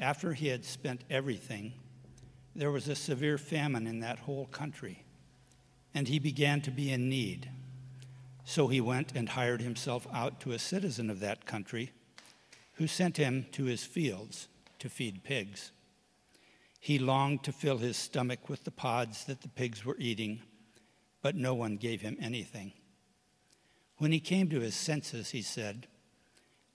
After he had spent everything, there was a severe famine in that whole country, and he began to be in need. So he went and hired himself out to a citizen of that country, who sent him to his fields to feed pigs. He longed to fill his stomach with the pods that the pigs were eating, but no one gave him anything. When he came to his senses, he said,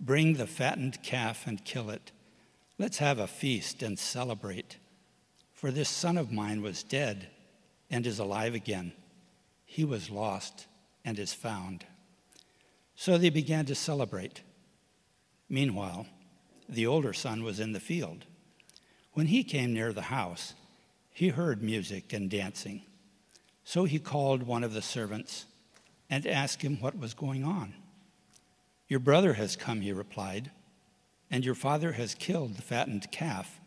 Bring the fattened calf and kill it. Let's have a feast and celebrate. For this son of mine was dead and is alive again. He was lost and is found. So they began to celebrate. Meanwhile, the older son was in the field. When he came near the house, he heard music and dancing. So he called one of the servants and asked him what was going on. Your brother has come, he replied, and your father has killed the fattened calf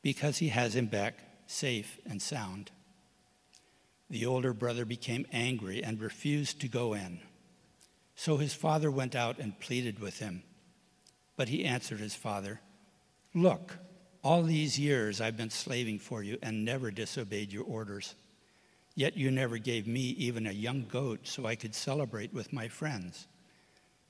because he has him back safe and sound. The older brother became angry and refused to go in. So his father went out and pleaded with him. But he answered his father, Look, all these years I've been slaving for you and never disobeyed your orders. Yet you never gave me even a young goat so I could celebrate with my friends.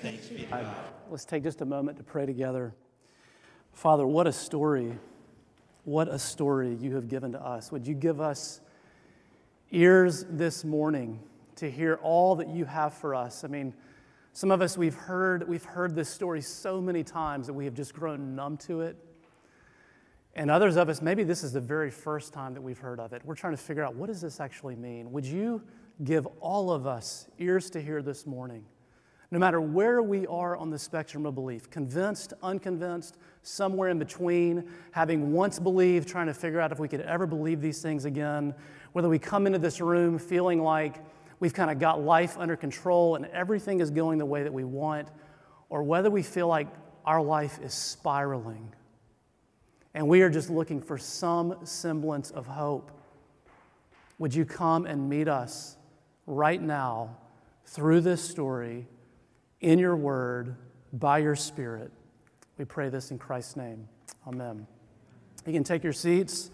Thanks be to God. Let's take just a moment to pray together. Father, what a story what a story you have given to us. Would you give us ears this morning to hear all that you have for us? I mean, some of us we've heard we've heard this story so many times that we have just grown numb to it. And others of us, maybe this is the very first time that we've heard of it. We're trying to figure out what does this actually mean? Would you give all of us ears to hear this morning? No matter where we are on the spectrum of belief convinced, unconvinced, somewhere in between, having once believed, trying to figure out if we could ever believe these things again, whether we come into this room feeling like we've kind of got life under control and everything is going the way that we want, or whether we feel like our life is spiraling and we are just looking for some semblance of hope. Would you come and meet us right now through this story? In your word, by your spirit. We pray this in Christ's name. Amen. You can take your seats.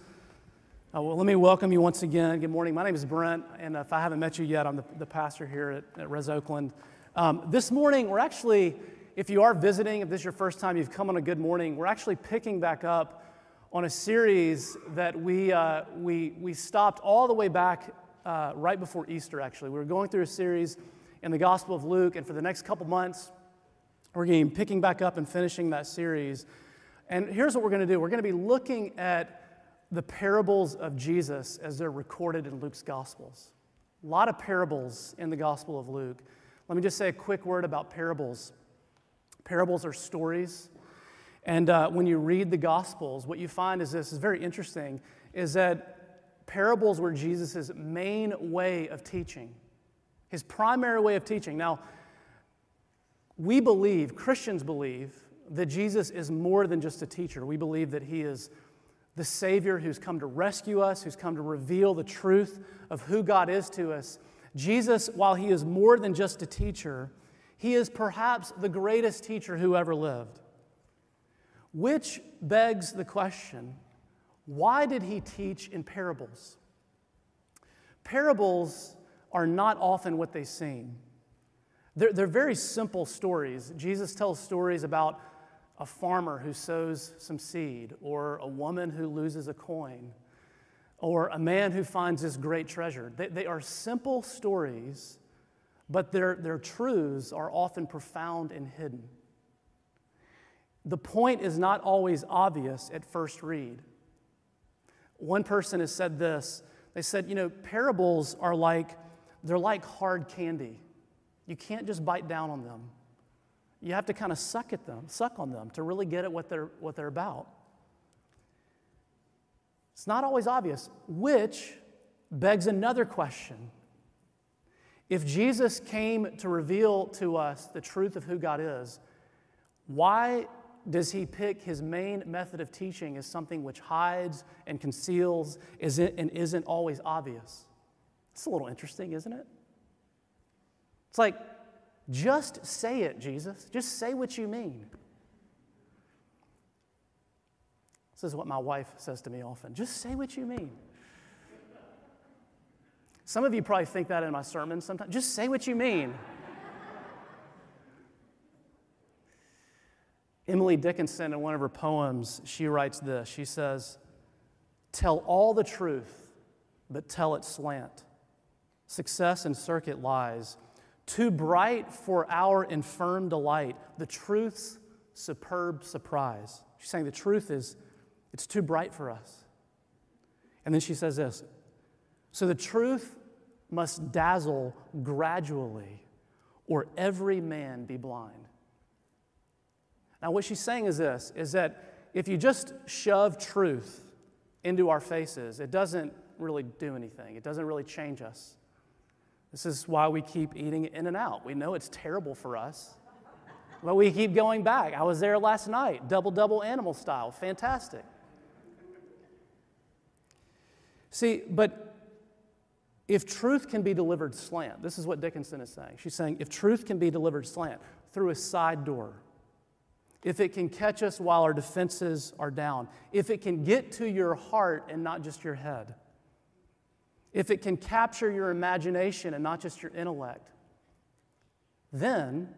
Uh, well, let me welcome you once again. Good morning. My name is Brent, and if I haven't met you yet, I'm the, the pastor here at, at Res Oakland. Um, this morning, we're actually, if you are visiting, if this is your first time you've come on a good morning, we're actually picking back up on a series that we, uh, we, we stopped all the way back uh, right before Easter, actually. We were going through a series in the Gospel of Luke, and for the next couple months, we're going to be picking back up and finishing that series. And here's what we're going to do we're going to be looking at the parables of Jesus as they're recorded in Luke's Gospels. A lot of parables in the Gospel of Luke. Let me just say a quick word about parables. Parables are stories. And uh, when you read the Gospels, what you find is this is very interesting is that parables were Jesus' main way of teaching, his primary way of teaching. Now, we believe, Christians believe, that Jesus is more than just a teacher. We believe that he is the Savior who's come to rescue us, who's come to reveal the truth of who God is to us. Jesus, while he is more than just a teacher, he is perhaps the greatest teacher who ever lived. Which begs the question why did he teach in parables? Parables are not often what they seem. They're, they're very simple stories. Jesus tells stories about a farmer who sows some seed, or a woman who loses a coin, or a man who finds this great treasure. They, they are simple stories, but their, their truths are often profound and hidden. The point is not always obvious at first read. One person has said this. They said, you know, parables are like, they're like hard candy. You can't just bite down on them. You have to kind of suck at them, suck on them to really get at what they're, what they're about. It's not always obvious, which begs another question. If Jesus came to reveal to us the truth of who God is, why does he pick his main method of teaching as something which hides and conceals and isn't always obvious? It's a little interesting, isn't it? It's like, just say it, Jesus. Just say what you mean. This is what my wife says to me often just say what you mean. Some of you probably think that in my sermons sometimes. Just say what you mean. Emily Dickinson, in one of her poems, she writes this. She says, Tell all the truth, but tell it slant. Success and circuit lies. Too bright for our infirm delight, the truth's superb surprise. She's saying the truth is, it's too bright for us. And then she says this So the truth must dazzle gradually, or every man be blind. Now, what she's saying is this is that if you just shove truth into our faces, it doesn't really do anything, it doesn't really change us. This is why we keep eating it In-N-Out. We know it's terrible for us, but we keep going back. I was there last night, double double animal style, fantastic. See, but if truth can be delivered slant, this is what Dickinson is saying. She's saying if truth can be delivered slant through a side door, if it can catch us while our defenses are down, if it can get to your heart and not just your head, if it can capture your imagination and not just your intellect, then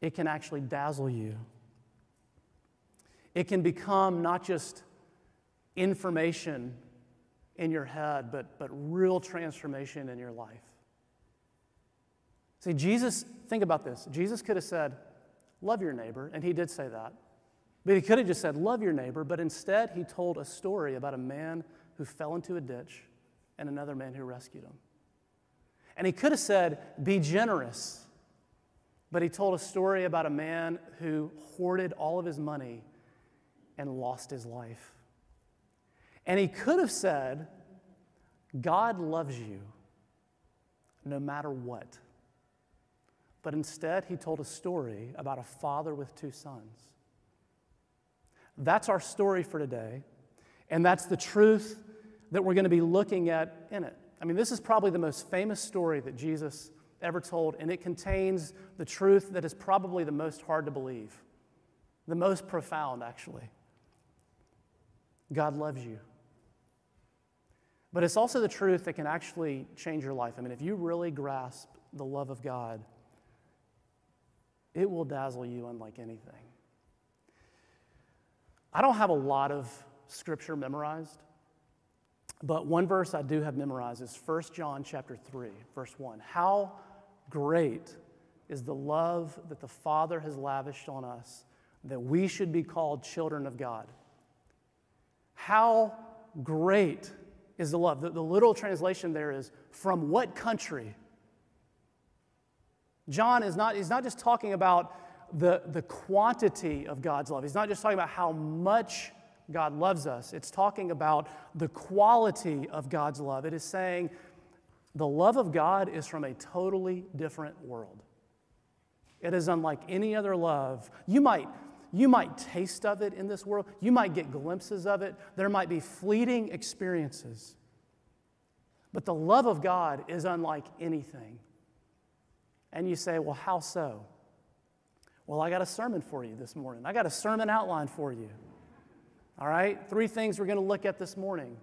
it can actually dazzle you. It can become not just information in your head, but, but real transformation in your life. See, Jesus, think about this. Jesus could have said, Love your neighbor. And he did say that. But he could have just said, Love your neighbor. But instead, he told a story about a man who fell into a ditch and another man who rescued him. And he could have said, Be generous. But he told a story about a man who hoarded all of his money and lost his life. And he could have said, God loves you no matter what. But instead, he told a story about a father with two sons. That's our story for today, and that's the truth that we're going to be looking at in it. I mean, this is probably the most famous story that Jesus ever told, and it contains the truth that is probably the most hard to believe, the most profound, actually. God loves you. But it's also the truth that can actually change your life. I mean, if you really grasp the love of God, it will dazzle you unlike anything. I don't have a lot of scripture memorized, but one verse I do have memorized is 1 John chapter 3, verse 1. How great is the love that the Father has lavished on us that we should be called children of God. How great is the love. The, the literal translation there is from what country? John is not, he's not just talking about the, the quantity of God's love. He's not just talking about how much God loves us. It's talking about the quality of God's love. It is saying the love of God is from a totally different world. It is unlike any other love. You might, you might taste of it in this world, you might get glimpses of it, there might be fleeting experiences. But the love of God is unlike anything. And you say, well, how so? Well, I got a sermon for you this morning. I got a sermon outline for you. All right? Three things we're going to look at this morning.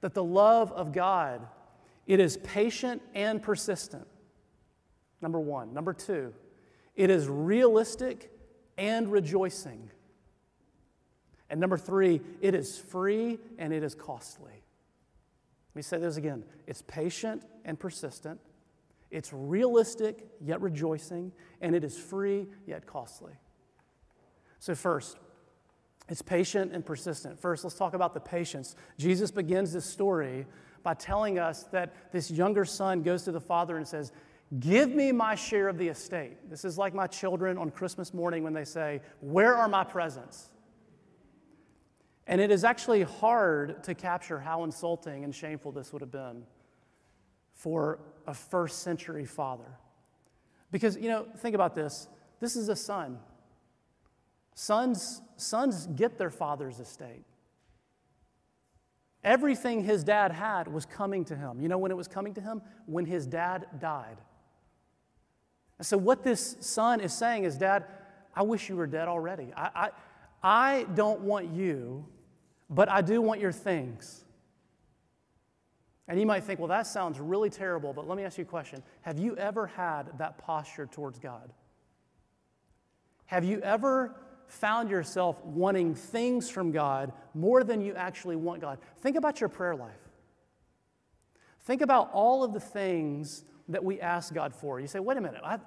That the love of God, it is patient and persistent. Number 1. Number 2, it is realistic and rejoicing. And number three, it is free and it is costly. Let me say this again it's patient and persistent, it's realistic yet rejoicing, and it is free yet costly. So, first, it's patient and persistent. First, let's talk about the patience. Jesus begins this story by telling us that this younger son goes to the father and says, Give me my share of the estate. This is like my children on Christmas morning when they say, Where are my presents? And it is actually hard to capture how insulting and shameful this would have been for a first century father. Because, you know, think about this this is a son. Sons, sons get their father's estate. Everything his dad had was coming to him. You know when it was coming to him? When his dad died. And so, what this son is saying is, Dad, I wish you were dead already. I, I, I don't want you, but I do want your things. And you might think, well, that sounds really terrible, but let me ask you a question. Have you ever had that posture towards God? Have you ever found yourself wanting things from God more than you actually want God? Think about your prayer life. Think about all of the things that we ask God for. You say, wait a minute, I,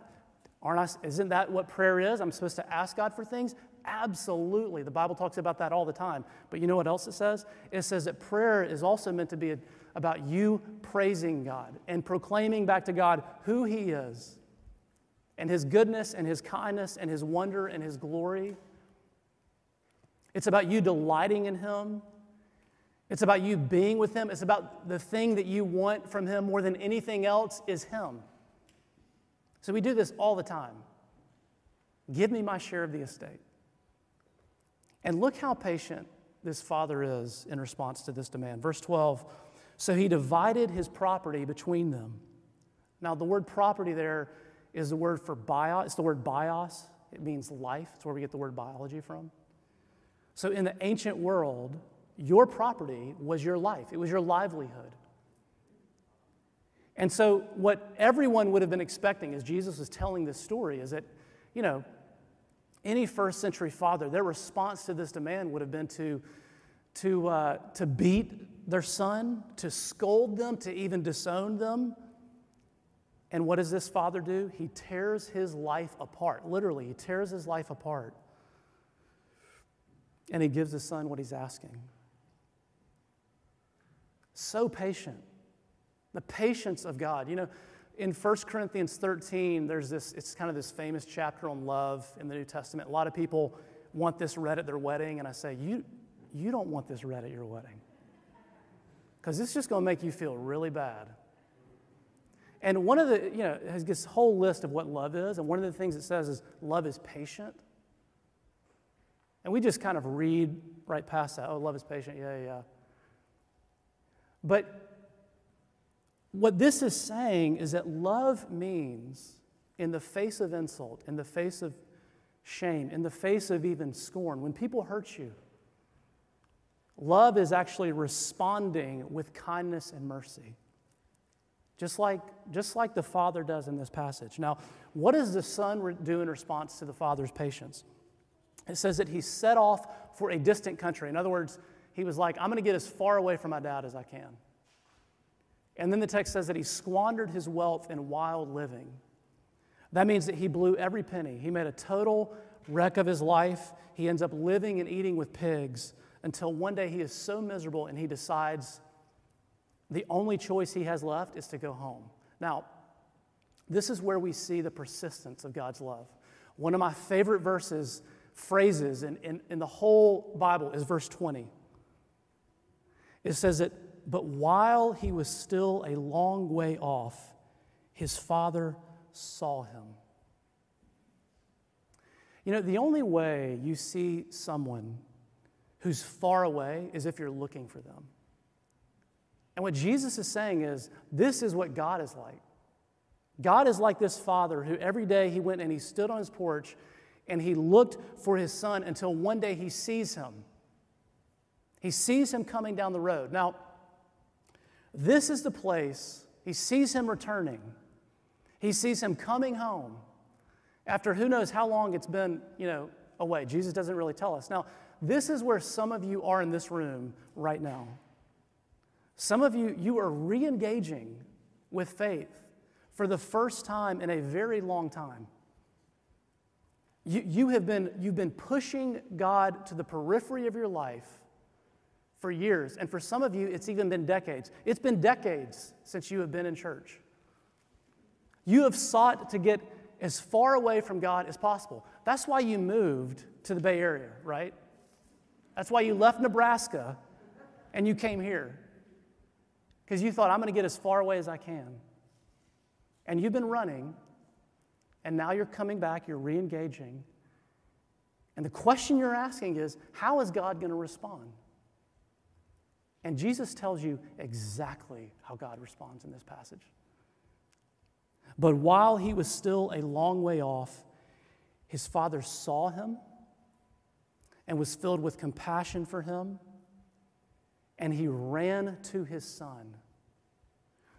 aren't I, isn't that what prayer is? I'm supposed to ask God for things? Absolutely. The Bible talks about that all the time. But you know what else it says? It says that prayer is also meant to be a, about you praising God and proclaiming back to God who He is and His goodness and His kindness and His wonder and His glory. It's about you delighting in Him it's about you being with Him. It's about the thing that you want from Him more than anything else is Him. So we do this all the time. Give me my share of the estate. And look how patient this father is in response to this demand. Verse 12 So he divided his property between them. Now, the word property there is the word for bios. It's the word bios. It means life. It's where we get the word biology from. So, in the ancient world, your property was your life, it was your livelihood. And so, what everyone would have been expecting as Jesus was telling this story is that, you know, any first century father, their response to this demand would have been to, to, uh, to beat their son, to scold them, to even disown them. And what does this father do? He tears his life apart. Literally, he tears his life apart. And he gives his son what he's asking. So patient. The patience of God. You know, in 1 Corinthians 13, there's this, it's kind of this famous chapter on love in the New Testament. A lot of people want this read at their wedding, and I say, you, you don't want this read at your wedding. Because it's just going to make you feel really bad. And one of the, you know, it has this whole list of what love is, and one of the things it says is love is patient. And we just kind of read right past that. Oh, love is patient. Yeah, yeah. But what this is saying is that love means, in the face of insult, in the face of shame, in the face of even scorn, when people hurt you, Love is actually responding with kindness and mercy, just like, just like the Father does in this passage. Now, what does the Son do in response to the Father's patience? It says that he set off for a distant country. In other words, he was like, I'm going to get as far away from my dad as I can. And then the text says that he squandered his wealth in wild living. That means that he blew every penny. He made a total wreck of his life. He ends up living and eating with pigs until one day he is so miserable and he decides the only choice he has left is to go home. Now, this is where we see the persistence of God's love. One of my favorite verses, phrases in, in, in the whole Bible is verse 20. It says that, but while he was still a long way off, his father saw him. You know, the only way you see someone who's far away is if you're looking for them. And what Jesus is saying is this is what God is like. God is like this father who every day he went and he stood on his porch and he looked for his son until one day he sees him. He sees him coming down the road. Now, this is the place, he sees him returning. He sees him coming home after who knows how long it's been, you know, away. Jesus doesn't really tell us. Now, this is where some of you are in this room right now. Some of you, you are re engaging with faith for the first time in a very long time. You, you have been, you've been pushing God to the periphery of your life for years. And for some of you, it's even been decades. It's been decades since you have been in church. You have sought to get as far away from God as possible. That's why you moved to the Bay Area, right? That's why you left Nebraska and you came here. Because you thought, I'm going to get as far away as I can. And you've been running, and now you're coming back, you're re engaging. And the question you're asking is, how is God going to respond? And Jesus tells you exactly how God responds in this passage. But while he was still a long way off, his father saw him and was filled with compassion for him, and he ran to his son,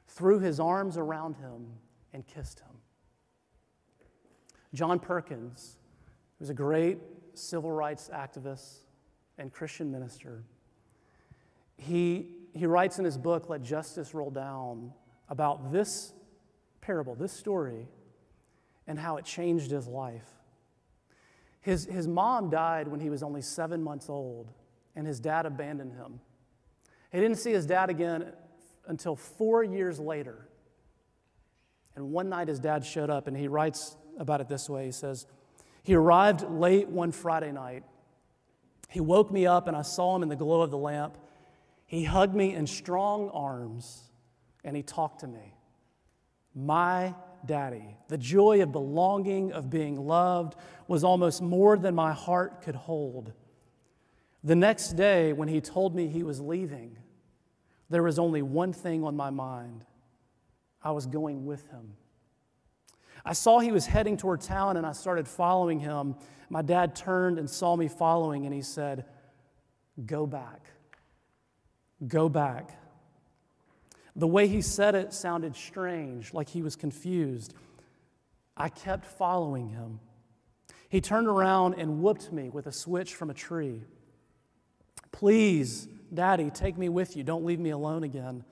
threw his arms around him, and kissed him. John Perkins, who was a great civil rights activist and Christian minister, he, he writes in his book, Let Justice Roll Down, about this parable, this story, and how it changed his life. His, his mom died when he was only seven months old, and his dad abandoned him. He didn't see his dad again until four years later. And one night his dad showed up, and he writes about it this way He says, He arrived late one Friday night. He woke me up, and I saw him in the glow of the lamp. He hugged me in strong arms, and he talked to me my daddy. The joy of belonging, of being loved, was almost more than my heart could hold. The next day, when he told me he was leaving, there was only one thing on my mind I was going with him. I saw he was heading toward town and I started following him. My dad turned and saw me following and he said, Go back. Go back. The way he said it sounded strange, like he was confused. I kept following him. He turned around and whooped me with a switch from a tree. Please, Daddy, take me with you. Don't leave me alone again.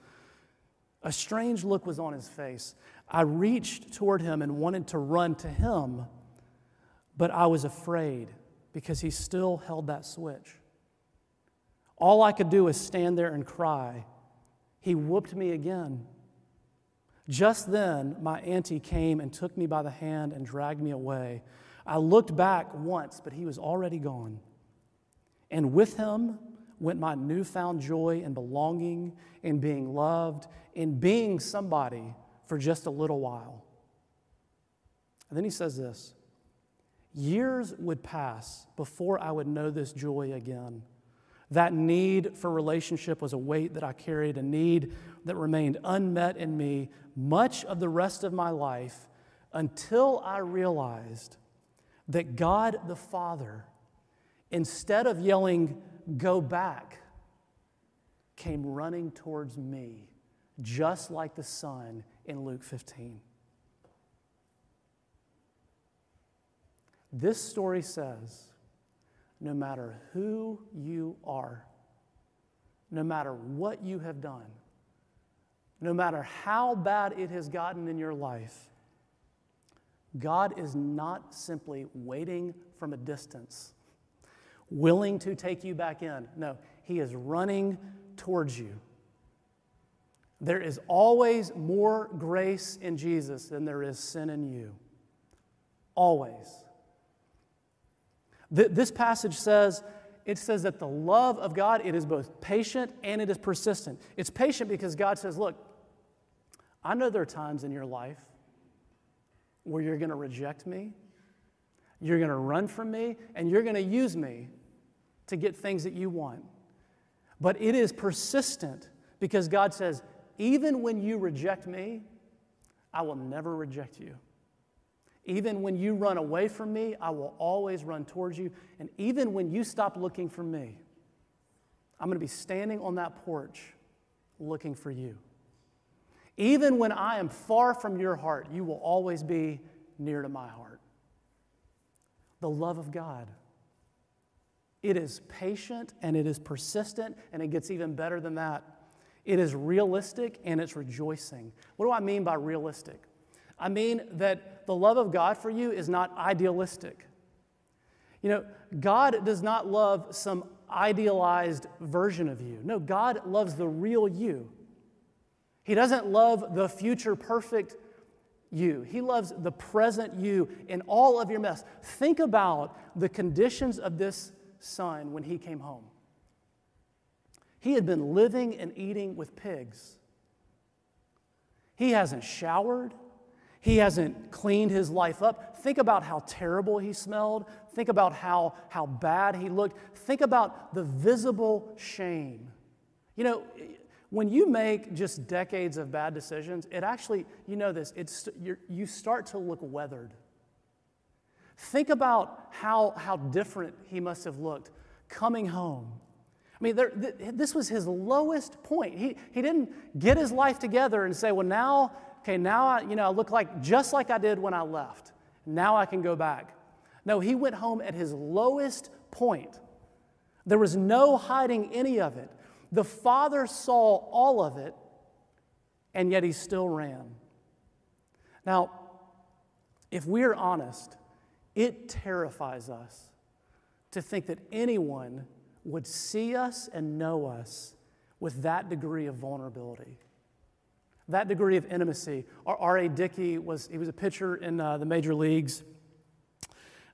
A strange look was on his face. I reached toward him and wanted to run to him, but I was afraid because he still held that switch. All I could do was stand there and cry he whooped me again. Just then, my auntie came and took me by the hand and dragged me away. I looked back once, but he was already gone. And with him went my newfound joy in belonging, in being loved, in being somebody for just a little while. And then he says this Years would pass before I would know this joy again. That need for relationship was a weight that I carried, a need that remained unmet in me much of the rest of my life until I realized that God the Father, instead of yelling, go back, came running towards me, just like the Son in Luke 15. This story says no matter who you are, no matter what you have done, no matter how bad it has gotten in your life, God is not simply waiting from a distance, willing to take you back in. No, He is running towards you. There is always more grace in Jesus than there is sin in you. Always. This passage says, it says that the love of God, it is both patient and it is persistent. It's patient because God says, look, I know there are times in your life where you're going to reject me, you're going to run from me, and you're going to use me to get things that you want. But it is persistent because God says, even when you reject me, I will never reject you. Even when you run away from me, I will always run towards you. And even when you stop looking for me, I'm going to be standing on that porch looking for you. Even when I am far from your heart, you will always be near to my heart. The love of God. It is patient and it is persistent, and it gets even better than that. It is realistic and it's rejoicing. What do I mean by realistic? I mean that the love of God for you is not idealistic. You know, God does not love some idealized version of you. No, God loves the real you. He doesn't love the future perfect you. He loves the present you in all of your mess. Think about the conditions of this son when he came home. He had been living and eating with pigs. He hasn't showered. He hasn't cleaned his life up. Think about how terrible he smelled. Think about how, how bad he looked. Think about the visible shame. You know, when you make just decades of bad decisions, it actually, you know this, it's, you start to look weathered. Think about how, how different he must have looked coming home. I mean, there, th- this was his lowest point. He, he didn't get his life together and say, well, now, okay, now I, you know, I look like just like I did when I left. Now I can go back. No, he went home at his lowest point. There was no hiding any of it. The Father saw all of it, and yet he still ran. Now, if we're honest, it terrifies us to think that anyone would see us and know us with that degree of vulnerability, that degree of intimacy. Our R.A. Dickey was, he was a pitcher in uh, the major leagues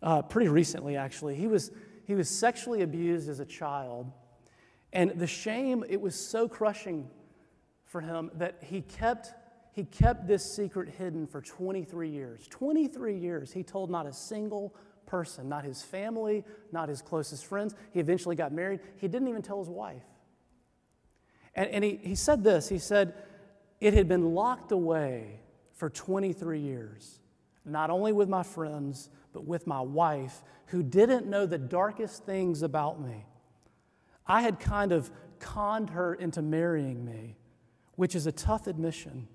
uh, pretty recently, actually. He was, he was sexually abused as a child and the shame, it was so crushing for him that he kept, he kept this secret hidden for 23 years. 23 years, he told not a single person, not his family, not his closest friends. He eventually got married. He didn't even tell his wife. And, and he, he said this he said, It had been locked away for 23 years, not only with my friends, but with my wife, who didn't know the darkest things about me. I had kind of conned her into marrying me, which is a tough admission.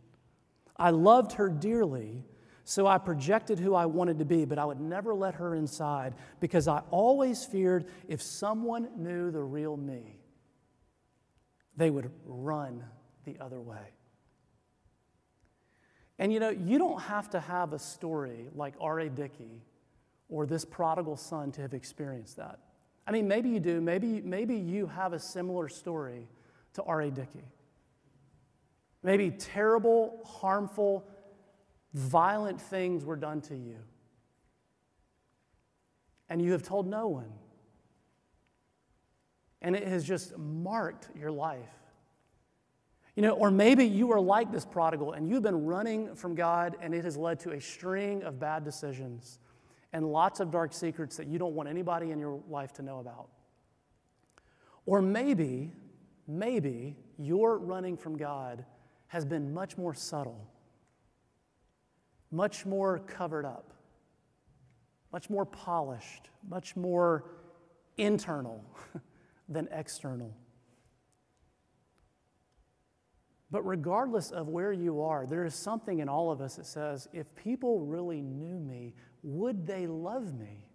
I loved her dearly, so I projected who I wanted to be, but I would never let her inside because I always feared if someone knew the real me, they would run the other way. And you know, you don't have to have a story like R.A. Dickey or this prodigal son to have experienced that. I mean, maybe you do. Maybe, maybe you have a similar story to R.A. Dickey. Maybe terrible, harmful, violent things were done to you. And you have told no one. And it has just marked your life. You know, or maybe you are like this prodigal and you've been running from God and it has led to a string of bad decisions and lots of dark secrets that you don't want anybody in your life to know about. Or maybe, maybe your running from God has been much more subtle, much more covered up, much more polished, much more internal than external. But regardless of where you are, there is something in all of us that says, if people really knew me, would they love me?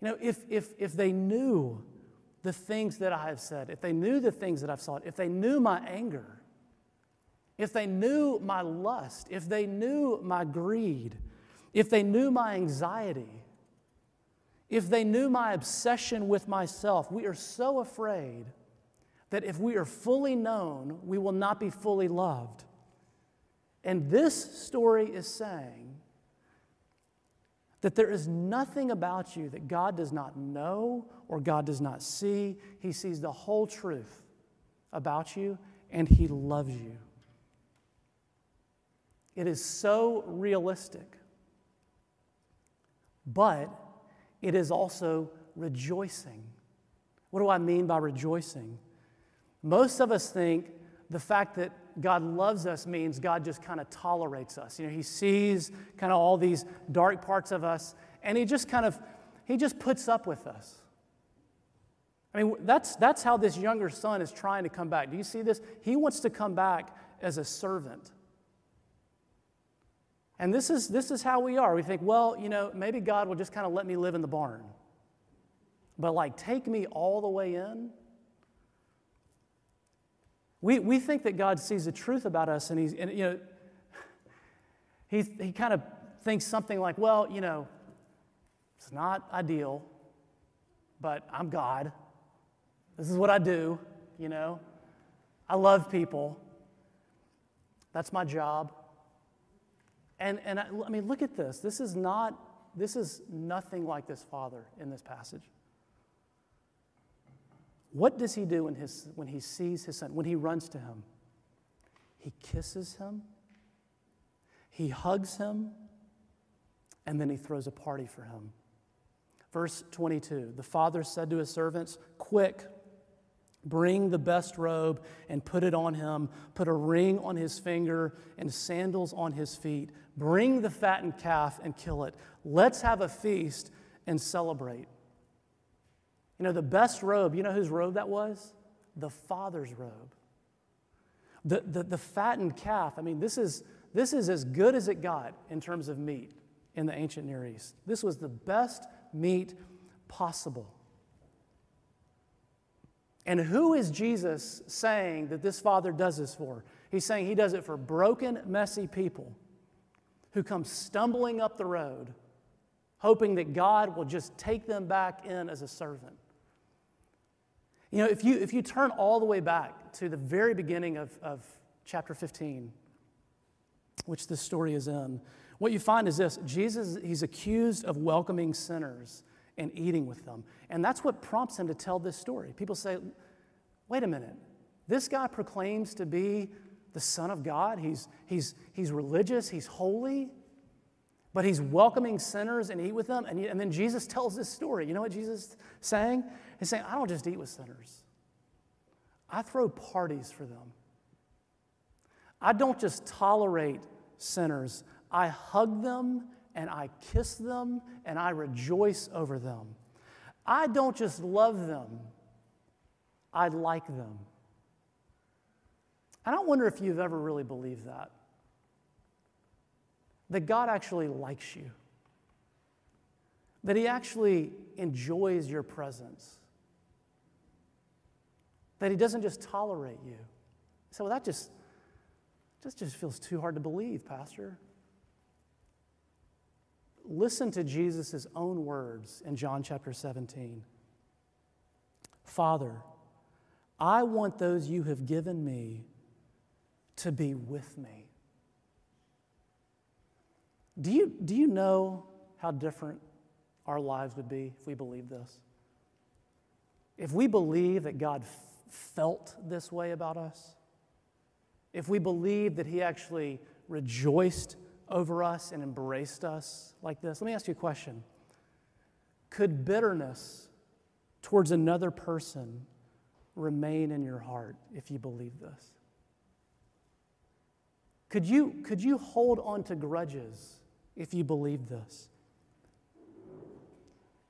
You know, if, if, if they knew the things that I have said, if they knew the things that I've sought, if they knew my anger, if they knew my lust, if they knew my greed, if they knew my anxiety, if they knew my obsession with myself, we are so afraid that if we are fully known, we will not be fully loved. And this story is saying that there is nothing about you that God does not know or God does not see. He sees the whole truth about you and He loves you. It is so realistic, but it is also rejoicing. What do I mean by rejoicing? Most of us think the fact that God loves us means God just kind of tolerates us. You know, He sees kind of all these dark parts of us, and He just kind of He just puts up with us. I mean, that's, that's how this younger son is trying to come back. Do you see this? He wants to come back as a servant. And this is, this is how we are. We think, well, you know, maybe God will just kind of let me live in the barn. But like, take me all the way in. We, we think that God sees the truth about us, and he's, and, you know, he, he kind of thinks something like, well, you know, it's not ideal, but I'm God. This is what I do, you know. I love people. That's my job. And, and I, I mean, look at this. This is not, this is nothing like this father in this passage. What does he do when, his, when he sees his son, when he runs to him? He kisses him, he hugs him, and then he throws a party for him. Verse 22 The father said to his servants, Quick, Bring the best robe and put it on him. Put a ring on his finger and sandals on his feet. Bring the fattened calf and kill it. Let's have a feast and celebrate. You know, the best robe, you know whose robe that was? The father's robe. The, the, the fattened calf, I mean, this is, this is as good as it got in terms of meat in the ancient Near East. This was the best meat possible. And who is Jesus saying that this Father does this for? He's saying he does it for broken, messy people who come stumbling up the road, hoping that God will just take them back in as a servant. You know, if you, if you turn all the way back to the very beginning of, of chapter 15, which this story is in, what you find is this Jesus, he's accused of welcoming sinners and eating with them. And that's what prompts him to tell this story. People say, wait a minute, this guy proclaims to be the Son of God. He's, he's, he's religious, he's holy, but he's welcoming sinners and eat with them. And, and then Jesus tells this story. You know what Jesus is saying? He's saying, I don't just eat with sinners, I throw parties for them. I don't just tolerate sinners, I hug them and I kiss them and I rejoice over them. I don't just love them, I like them. And I wonder if you've ever really believed that. That God actually likes you, that He actually enjoys your presence, that He doesn't just tolerate you. So well, that just, just, just feels too hard to believe, Pastor. Listen to Jesus' own words in John chapter 17. Father, I want those you have given me to be with me. Do you, do you know how different our lives would be if we believed this? If we believe that God f- felt this way about us, if we believe that He actually rejoiced over us and embraced us like this, let me ask you a question. Could bitterness towards another person remain in your heart if you believe this? Could you, could you hold on to grudges if you believe this?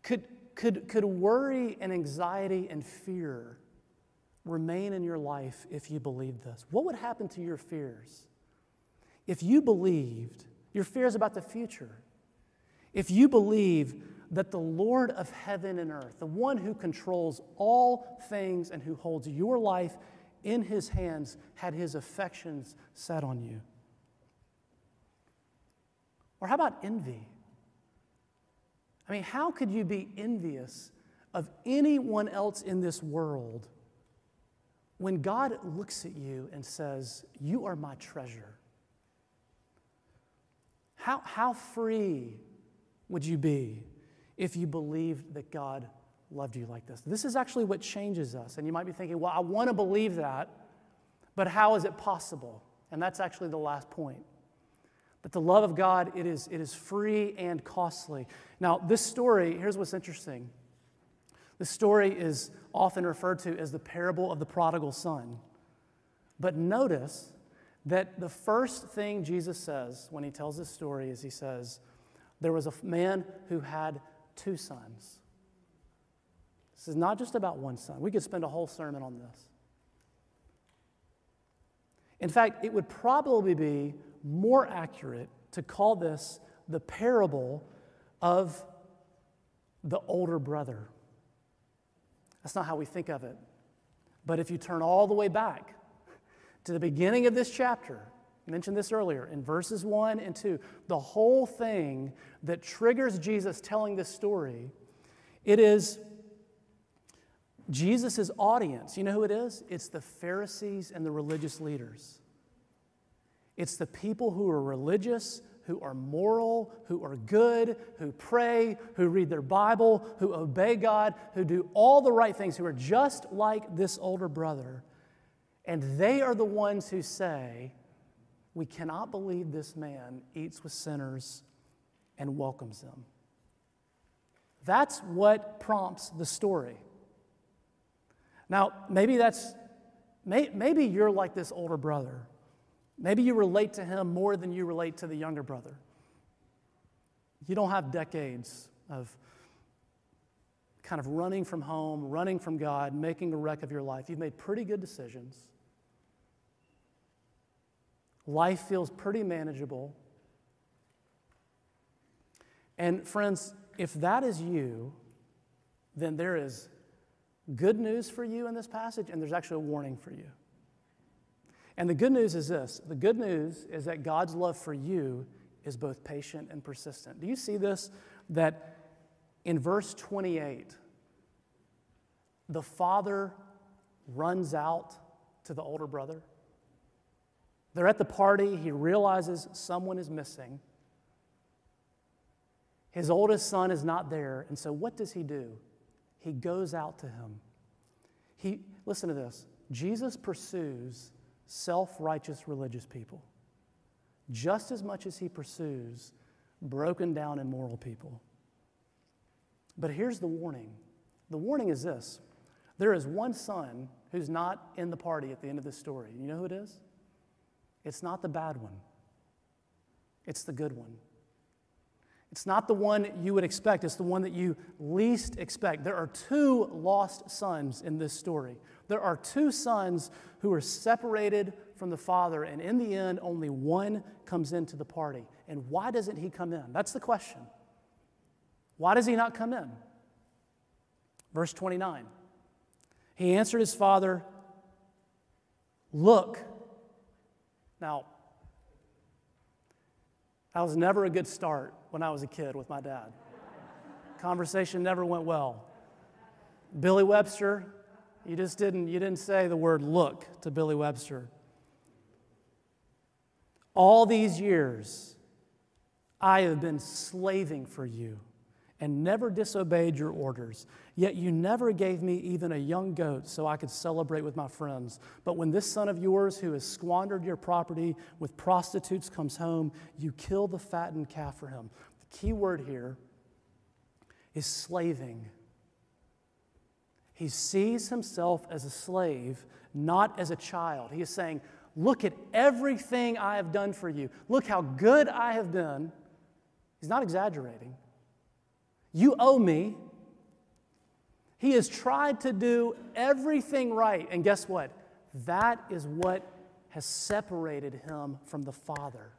Could, could, could worry and anxiety and fear remain in your life if you believed this? What would happen to your fears if you believed your fears about the future? If you believe that the Lord of heaven and earth, the one who controls all things and who holds your life in his hands, had his affections set on you? Or how about envy? I mean, how could you be envious of anyone else in this world when God looks at you and says, You are my treasure? How, how free would you be if you believed that God loved you like this? This is actually what changes us. And you might be thinking, Well, I want to believe that, but how is it possible? And that's actually the last point. But the love of God, it is, it is free and costly. Now, this story, here's what's interesting. The story is often referred to as the parable of the prodigal son. But notice that the first thing Jesus says when he tells this story is he says, There was a man who had two sons. This is not just about one son. We could spend a whole sermon on this. In fact, it would probably be more accurate to call this the parable of the older brother. That's not how we think of it. But if you turn all the way back to the beginning of this chapter, I mentioned this earlier in verses 1 and 2, the whole thing that triggers Jesus telling this story, it is Jesus' audience. You know who it is? It's the Pharisees and the religious leaders. It's the people who are religious, who are moral, who are good, who pray, who read their Bible, who obey God, who do all the right things, who are just like this older brother. And they are the ones who say, We cannot believe this man eats with sinners and welcomes them. That's what prompts the story. Now, maybe that's, maybe you're like this older brother Maybe you relate to him more than you relate to the younger brother. You don't have decades of kind of running from home, running from God, making a wreck of your life. You've made pretty good decisions. Life feels pretty manageable. And, friends, if that is you, then there is good news for you in this passage, and there's actually a warning for you. And the good news is this the good news is that God's love for you is both patient and persistent. Do you see this? That in verse 28, the father runs out to the older brother. They're at the party. He realizes someone is missing. His oldest son is not there. And so, what does he do? He goes out to him. He, listen to this Jesus pursues self righteous religious people, just as much as he pursues broken down immoral people. But here's the warning the warning is this there is one son who's not in the party at the end of this story. You know who it is? It's not the bad one, it's the good one. It's not the one you would expect, it's the one that you least expect. There are two lost sons in this story. There are two sons who are separated from the father, and in the end, only one comes into the party. And why doesn't he come in? That's the question. Why does he not come in? Verse 29. He answered his father, Look. Now, that was never a good start when I was a kid with my dad. Conversation never went well. Billy Webster, you just didn't, you didn't say the word look to Billy Webster. All these years, I have been slaving for you and never disobeyed your orders. Yet you never gave me even a young goat so I could celebrate with my friends. But when this son of yours, who has squandered your property with prostitutes, comes home, you kill the fattened calf for him. The key word here is slaving. He sees himself as a slave, not as a child. He is saying, Look at everything I have done for you. Look how good I have been. He's not exaggerating. You owe me. He has tried to do everything right. And guess what? That is what has separated him from the Father.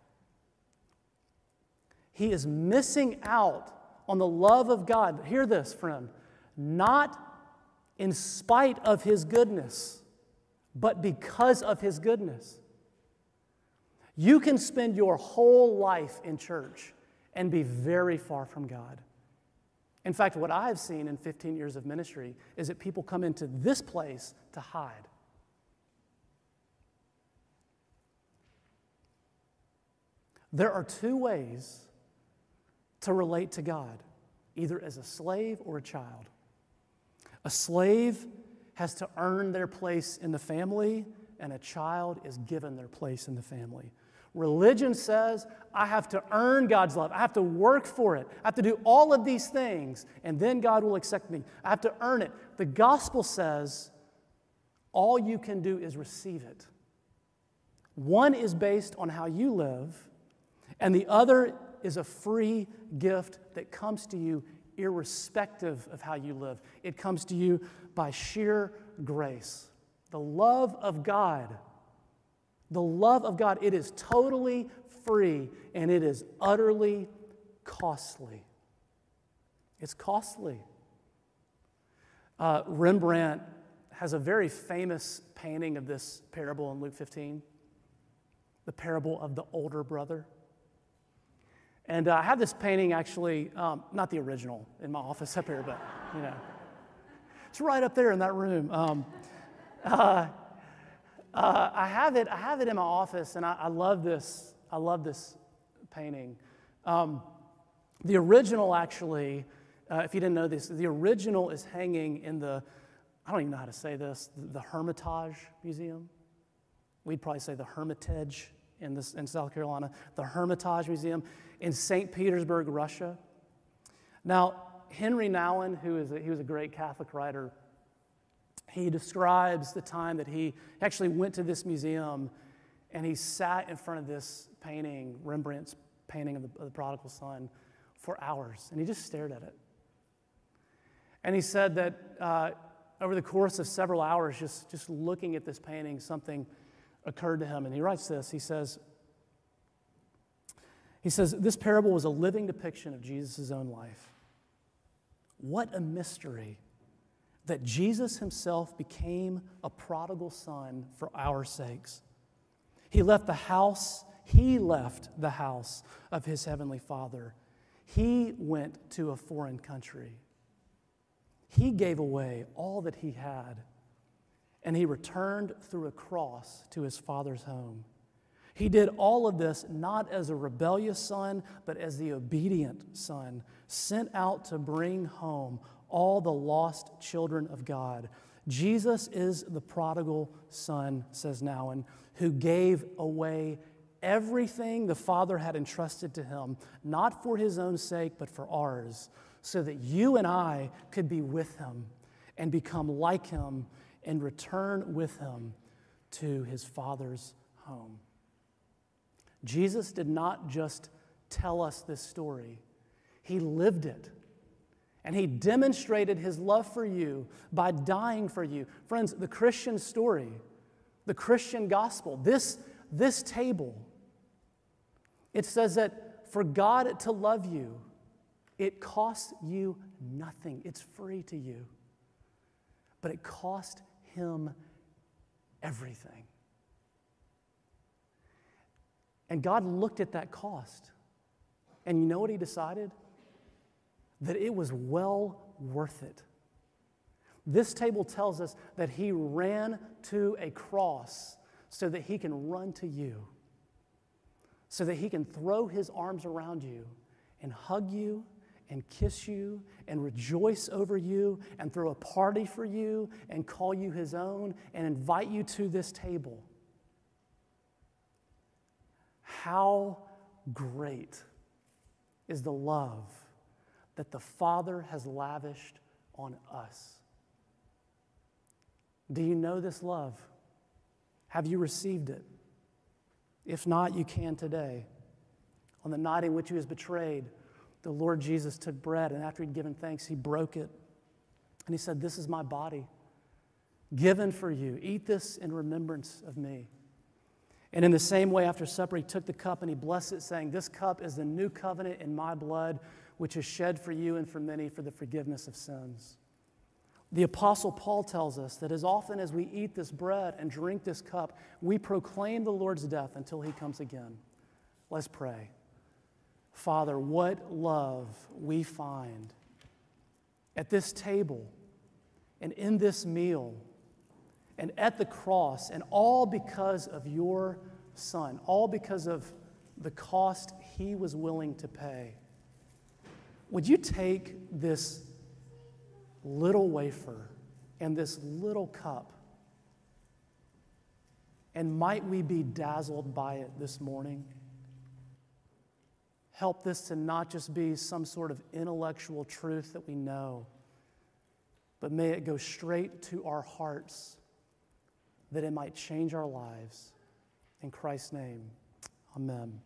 He is missing out on the love of God. Hear this, friend. Not in spite of his goodness, but because of his goodness. You can spend your whole life in church and be very far from God. In fact, what I've seen in 15 years of ministry is that people come into this place to hide. There are two ways to relate to God either as a slave or a child. A slave has to earn their place in the family, and a child is given their place in the family. Religion says, I have to earn God's love. I have to work for it. I have to do all of these things, and then God will accept me. I have to earn it. The gospel says, all you can do is receive it. One is based on how you live, and the other is a free gift that comes to you irrespective of how you live. It comes to you by sheer grace. The love of God the love of God, it is totally free and it is utterly costly. It's costly. Uh, Rembrandt has a very famous painting of this parable in Luke 15, the parable of the older brother. And uh, I have this painting actually, um, not the original, in my office up here, but you know, it's right up there in that room. Um, uh, uh, I have it. I have it in my office, and I, I love this. I love this painting. Um, the original, actually, uh, if you didn't know this, the original is hanging in the. I don't even know how to say this. The, Hermitage Museum. We'd probably say the Hermitage in this in South Carolina. The Hermitage Museum in St. Petersburg, Russia. Now, Henri Nouwen, who is a, he was a great Catholic writer he describes the time that he actually went to this museum and he sat in front of this painting, Rembrandt's painting of the, of the prodigal son, for hours. And he just stared at it. And he said that uh, over the course of several hours, just, just looking at this painting, something occurred to him. And he writes this He says, he says, This parable was a living depiction of Jesus' own life. What a mystery that Jesus himself became a prodigal son for our sakes. He left the house, he left the house of his heavenly Father. He went to a foreign country. He gave away all that he had, and he returned through a cross to his Father's home. He did all of this not as a rebellious son, but as the obedient son, sent out to bring home all the lost children of God. Jesus is the prodigal son, says Nouwen, who gave away everything the Father had entrusted to him, not for his own sake, but for ours, so that you and I could be with him and become like him and return with him to his Father's home. Jesus did not just tell us this story, he lived it. And he demonstrated his love for you by dying for you. Friends, the Christian story, the Christian gospel, this, this table, it says that for God to love you, it costs you nothing. It's free to you. But it cost him everything. And God looked at that cost. And you know what he decided? That it was well worth it. This table tells us that he ran to a cross so that he can run to you, so that he can throw his arms around you and hug you and kiss you and rejoice over you and throw a party for you and call you his own and invite you to this table. How great is the love that the Father has lavished on us. Do you know this love? Have you received it? If not, you can today. On the night in which he was betrayed, the Lord Jesus took bread, and after he'd given thanks, he broke it. And he said, This is my body given for you. Eat this in remembrance of me. And in the same way, after supper, he took the cup and he blessed it, saying, This cup is the new covenant in my blood, which is shed for you and for many for the forgiveness of sins. The Apostle Paul tells us that as often as we eat this bread and drink this cup, we proclaim the Lord's death until he comes again. Let's pray. Father, what love we find at this table and in this meal and at the cross, and all because of your Son, all because of the cost he was willing to pay. Would you take this little wafer and this little cup, and might we be dazzled by it this morning? Help this to not just be some sort of intellectual truth that we know, but may it go straight to our hearts that it might change our lives. In Christ's name, amen.